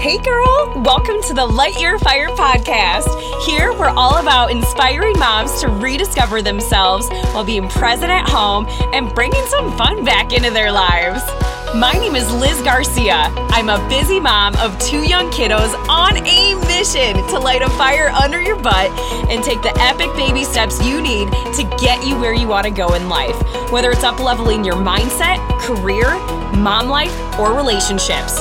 Hey, girl, welcome to the Light Your Fire podcast. Here, we're all about inspiring moms to rediscover themselves while being present at home and bringing some fun back into their lives. My name is Liz Garcia. I'm a busy mom of two young kiddos on a mission to light a fire under your butt and take the epic baby steps you need to get you where you want to go in life, whether it's up leveling your mindset, career, mom life, or relationships.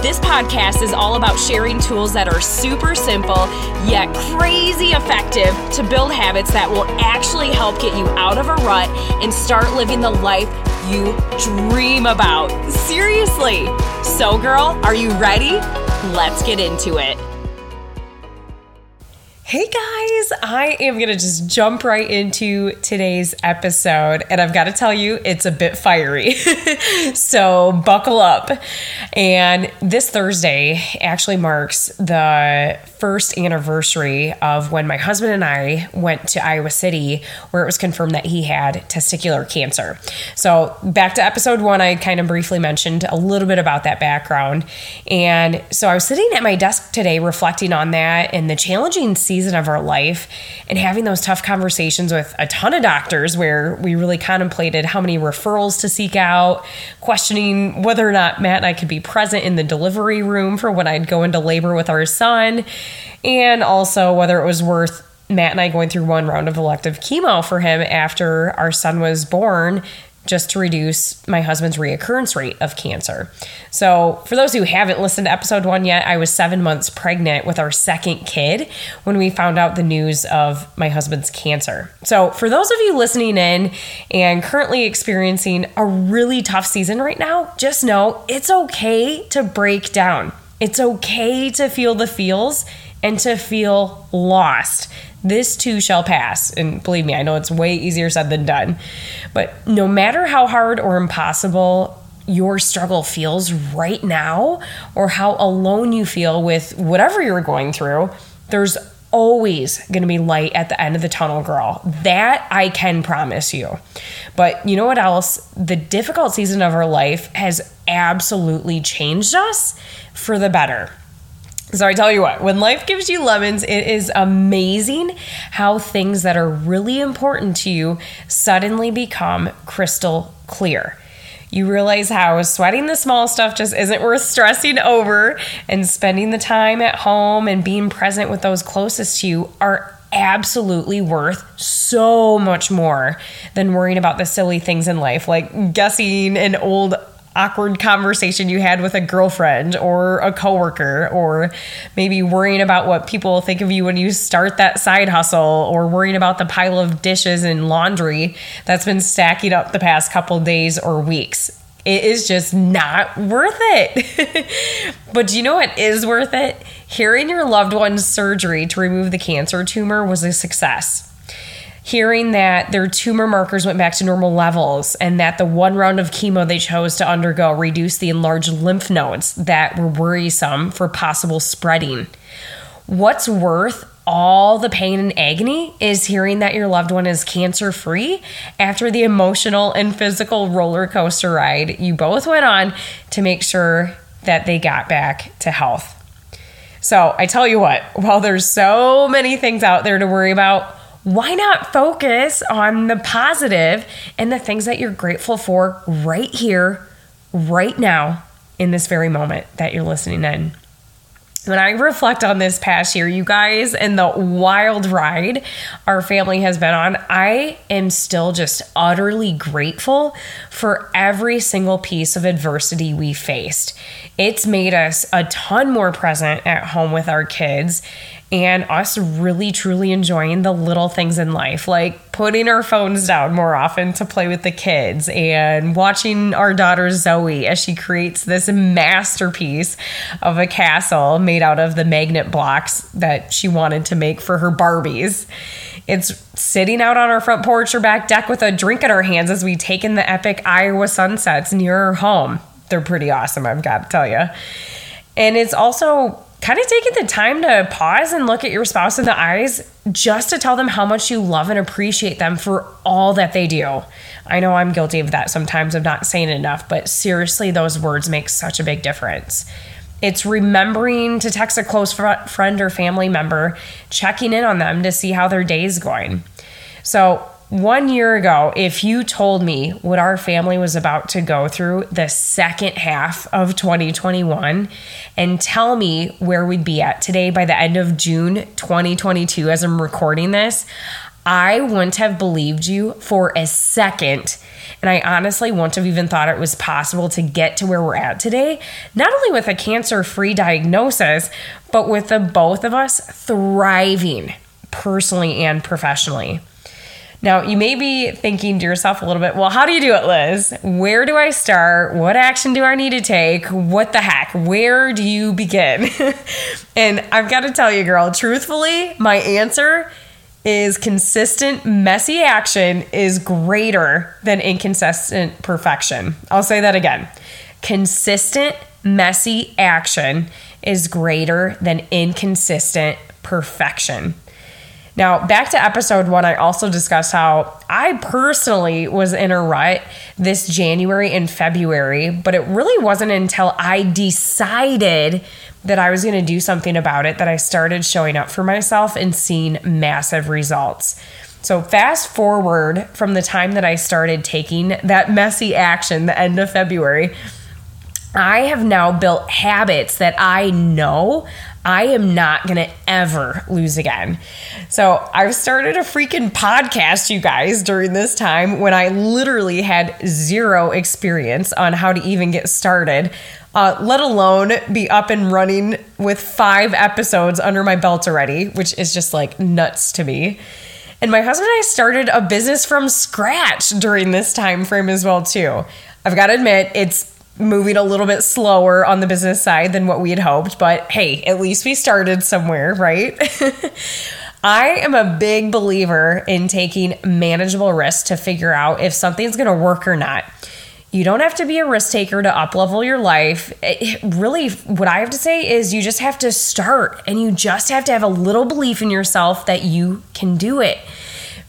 This podcast is all about sharing tools that are super simple yet crazy effective to build habits that will actually help get you out of a rut and start living the life you dream about. Seriously. So, girl, are you ready? Let's get into it. Hey guys, I am going to just jump right into today's episode. And I've got to tell you, it's a bit fiery. so buckle up. And this Thursday actually marks the first anniversary of when my husband and I went to Iowa City, where it was confirmed that he had testicular cancer. So, back to episode one, I kind of briefly mentioned a little bit about that background. And so, I was sitting at my desk today reflecting on that and the challenging season season of our life and having those tough conversations with a ton of doctors where we really contemplated how many referrals to seek out, questioning whether or not Matt and I could be present in the delivery room for when I'd go into labor with our son, and also whether it was worth Matt and I going through one round of elective chemo for him after our son was born just to reduce my husband's reoccurrence rate of cancer. So, for those who haven't listened to episode one yet, I was seven months pregnant with our second kid when we found out the news of my husband's cancer. So, for those of you listening in and currently experiencing a really tough season right now, just know it's okay to break down. It's okay to feel the feels and to feel lost. This too shall pass. And believe me, I know it's way easier said than done. But no matter how hard or impossible your struggle feels right now, or how alone you feel with whatever you're going through, there's always going to be light at the end of the tunnel, girl. That I can promise you. But you know what else? The difficult season of our life has absolutely changed us for the better. So I tell you what, when life gives you lemons, it is amazing how things that are really important to you suddenly become crystal clear. You realize how sweating the small stuff just isn't worth stressing over, and spending the time at home and being present with those closest to you are absolutely worth so much more than worrying about the silly things in life, like guessing an old awkward conversation you had with a girlfriend or a coworker or maybe worrying about what people think of you when you start that side hustle or worrying about the pile of dishes and laundry that's been stacking up the past couple days or weeks. It is just not worth it. but do you know what is worth it? Hearing your loved one's surgery to remove the cancer tumor was a success hearing that their tumor markers went back to normal levels and that the one round of chemo they chose to undergo reduced the enlarged lymph nodes that were worrisome for possible spreading. What's worth all the pain and agony is hearing that your loved one is cancer free after the emotional and physical roller coaster ride you both went on to make sure that they got back to health. So, I tell you what, while there's so many things out there to worry about, why not focus on the positive and the things that you're grateful for right here, right now, in this very moment that you're listening in? When I reflect on this past year, you guys, and the wild ride our family has been on, I am still just utterly grateful for every single piece of adversity we faced. It's made us a ton more present at home with our kids and us really truly enjoying the little things in life, like putting our phones down more often to play with the kids and watching our daughter Zoe as she creates this masterpiece of a castle made out of the magnet blocks that she wanted to make for her Barbies. It's sitting out on our front porch or back deck with a drink in our hands as we take in the epic Iowa sunsets near our home. They're pretty awesome, I've got to tell you. And it's also kind of taking the time to pause and look at your spouse in the eyes just to tell them how much you love and appreciate them for all that they do. I know I'm guilty of that sometimes of not saying enough, but seriously, those words make such a big difference. It's remembering to text a close fr- friend or family member, checking in on them to see how their day is going. So, one year ago, if you told me what our family was about to go through the second half of 2021 and tell me where we'd be at today by the end of June 2022 as I'm recording this, I wouldn't have believed you for a second. And I honestly wouldn't have even thought it was possible to get to where we're at today, not only with a cancer free diagnosis, but with the both of us thriving personally and professionally. Now, you may be thinking to yourself a little bit, well, how do you do it, Liz? Where do I start? What action do I need to take? What the heck? Where do you begin? and I've got to tell you, girl, truthfully, my answer is consistent, messy action is greater than inconsistent perfection. I'll say that again. Consistent, messy action is greater than inconsistent perfection. Now, back to episode one, I also discussed how I personally was in a rut this January and February, but it really wasn't until I decided that I was going to do something about it that I started showing up for myself and seeing massive results. So, fast forward from the time that I started taking that messy action, the end of February, I have now built habits that I know I am not going to ever lose again. So I've started a freaking podcast, you guys, during this time when I literally had zero experience on how to even get started, uh, let alone be up and running with five episodes under my belt already, which is just like nuts to me. And my husband and I started a business from scratch during this time frame as well too. I've got to admit, it's moving a little bit slower on the business side than what we had hoped, but hey, at least we started somewhere, right? I am a big believer in taking manageable risks to figure out if something's going to work or not. You don't have to be a risk taker to uplevel your life. It, really, what I have to say is you just have to start and you just have to have a little belief in yourself that you can do it.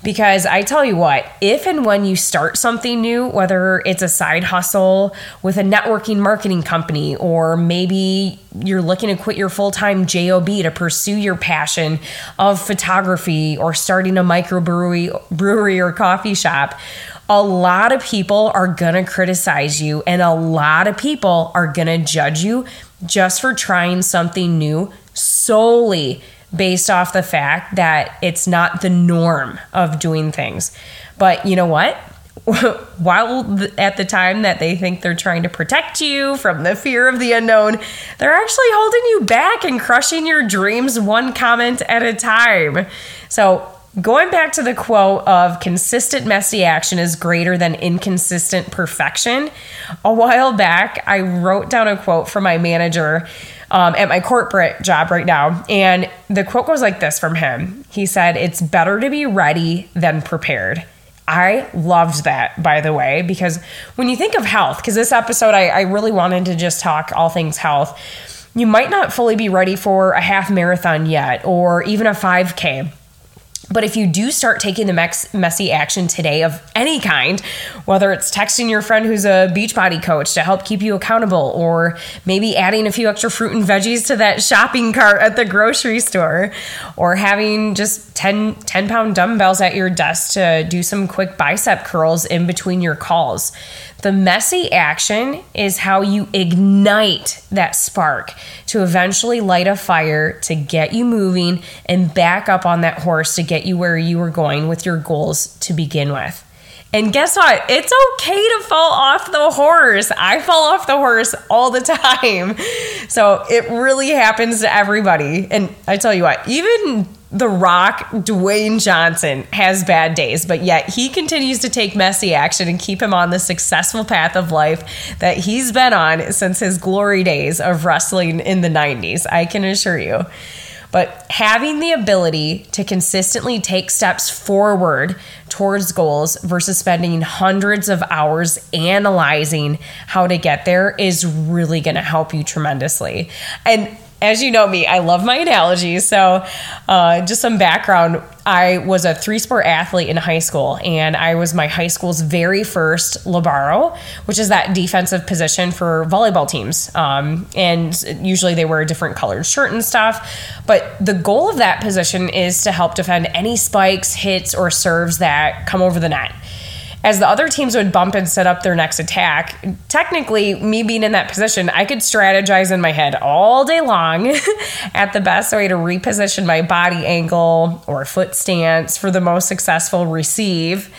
Because I tell you what, if and when you start something new, whether it's a side hustle with a networking marketing company, or maybe you're looking to quit your full time JOB to pursue your passion of photography or starting a microbrewery brewery or coffee shop, a lot of people are gonna criticize you and a lot of people are gonna judge you just for trying something new solely based off the fact that it's not the norm of doing things. But you know what? While at the time that they think they're trying to protect you from the fear of the unknown, they're actually holding you back and crushing your dreams one comment at a time. So, going back to the quote of consistent messy action is greater than inconsistent perfection, a while back I wrote down a quote from my manager um, at my corporate job right now. And the quote goes like this from him He said, It's better to be ready than prepared. I loved that, by the way, because when you think of health, because this episode I, I really wanted to just talk all things health, you might not fully be ready for a half marathon yet or even a 5K. But if you do start taking the mex- messy action today of any kind, whether it's texting your friend who's a Beachbody coach to help keep you accountable, or maybe adding a few extra fruit and veggies to that shopping cart at the grocery store, or having just 10, 10 pound dumbbells at your desk to do some quick bicep curls in between your calls. The messy action is how you ignite that spark to eventually light a fire to get you moving and back up on that horse to get you where you were going with your goals to begin with. And guess what? It's okay to fall off the horse. I fall off the horse all the time. So it really happens to everybody. And I tell you what, even the Rock, Dwayne Johnson, has bad days, but yet he continues to take messy action and keep him on the successful path of life that he's been on since his glory days of wrestling in the 90s. I can assure you. But having the ability to consistently take steps forward towards goals versus spending hundreds of hours analyzing how to get there is really going to help you tremendously. And as you know me, I love my analogies. So, uh, just some background I was a three sport athlete in high school, and I was my high school's very first Libero, which is that defensive position for volleyball teams. Um, and usually they wear a different colored shirt and stuff. But the goal of that position is to help defend any spikes, hits, or serves that come over the net as the other teams would bump and set up their next attack, technically, me being in that position, I could strategize in my head all day long at the best. Way to reposition my body angle or foot stance for the most successful receive.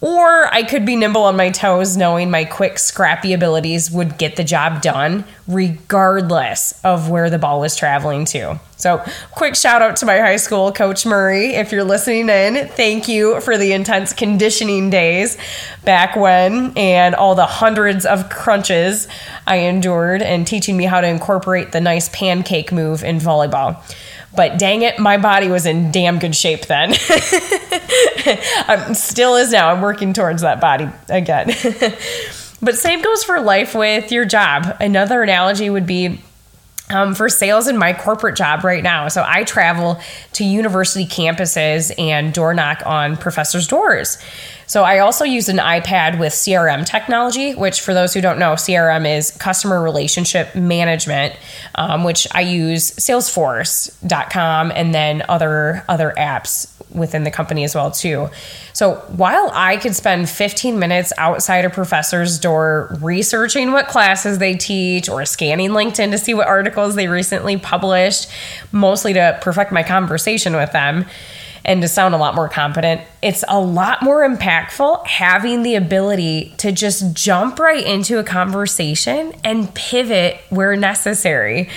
Or I could be nimble on my toes, knowing my quick, scrappy abilities would get the job done, regardless of where the ball was traveling to. So, quick shout out to my high school coach Murray. If you're listening in, thank you for the intense conditioning days back when and all the hundreds of crunches I endured and teaching me how to incorporate the nice pancake move in volleyball. But dang it, my body was in damn good shape then. I'm still is now. I'm working towards that body again. but same goes for life with your job. Another analogy would be um, for sales in my corporate job right now. So I travel to university campuses and door knock on professors' doors. So I also use an iPad with CRM technology, which for those who don't know, CRM is customer relationship management, um, which I use Salesforce.com and then other other apps within the company as well too. So while I could spend 15 minutes outside a professor's door researching what classes they teach or scanning LinkedIn to see what articles they recently published, mostly to perfect my conversation with them and to sound a lot more competent, it's a lot more impactful having the ability to just jump right into a conversation and pivot where necessary.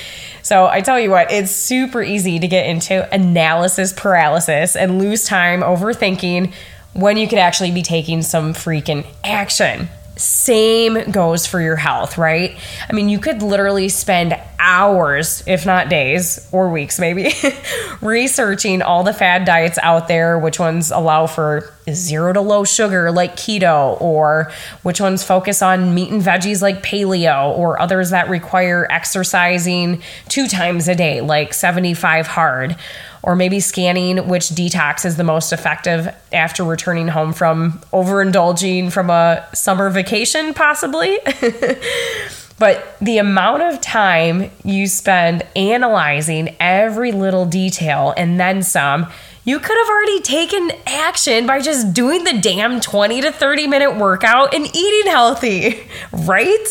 So I tell you what, it's super easy to get into analysis paralysis and lose time overthinking when you could actually be taking some freaking action. Same goes for your health, right? I mean, you could literally spend hours, if not days or weeks, maybe, researching all the fad diets out there, which ones allow for zero to low sugar, like keto, or which ones focus on meat and veggies, like paleo, or others that require exercising two times a day, like 75 hard or maybe scanning which detox is the most effective after returning home from overindulging from a summer vacation, possibly. but the amount of time you spend analyzing every little detail and then some, you could have already taken action by just doing the damn 20 to 30 minute workout and eating healthy, right?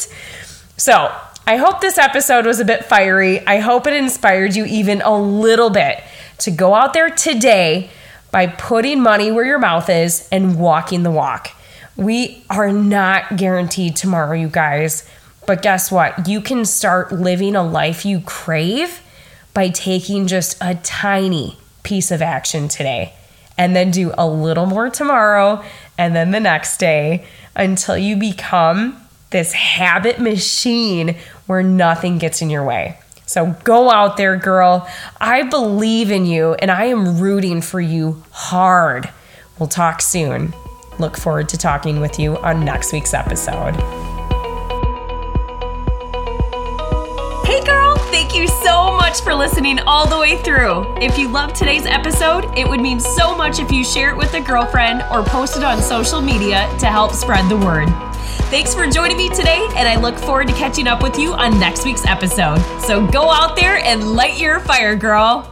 So, I hope this episode was a bit fiery. I hope it inspired you even a little bit to go out there today by putting money where your mouth is and walking the walk. We are not guaranteed tomorrow, you guys. But guess what? You can start living a life you crave by taking just a tiny piece of action today and then do a little more tomorrow and then the next day until you become this habit machine where nothing gets in your way. So go out there, girl. I believe in you and I am rooting for you hard. We'll talk soon. Look forward to talking with you on next week's episode. You so much for listening all the way through. If you loved today's episode, it would mean so much if you share it with a girlfriend or post it on social media to help spread the word. Thanks for joining me today, and I look forward to catching up with you on next week's episode. So go out there and light your fire, girl.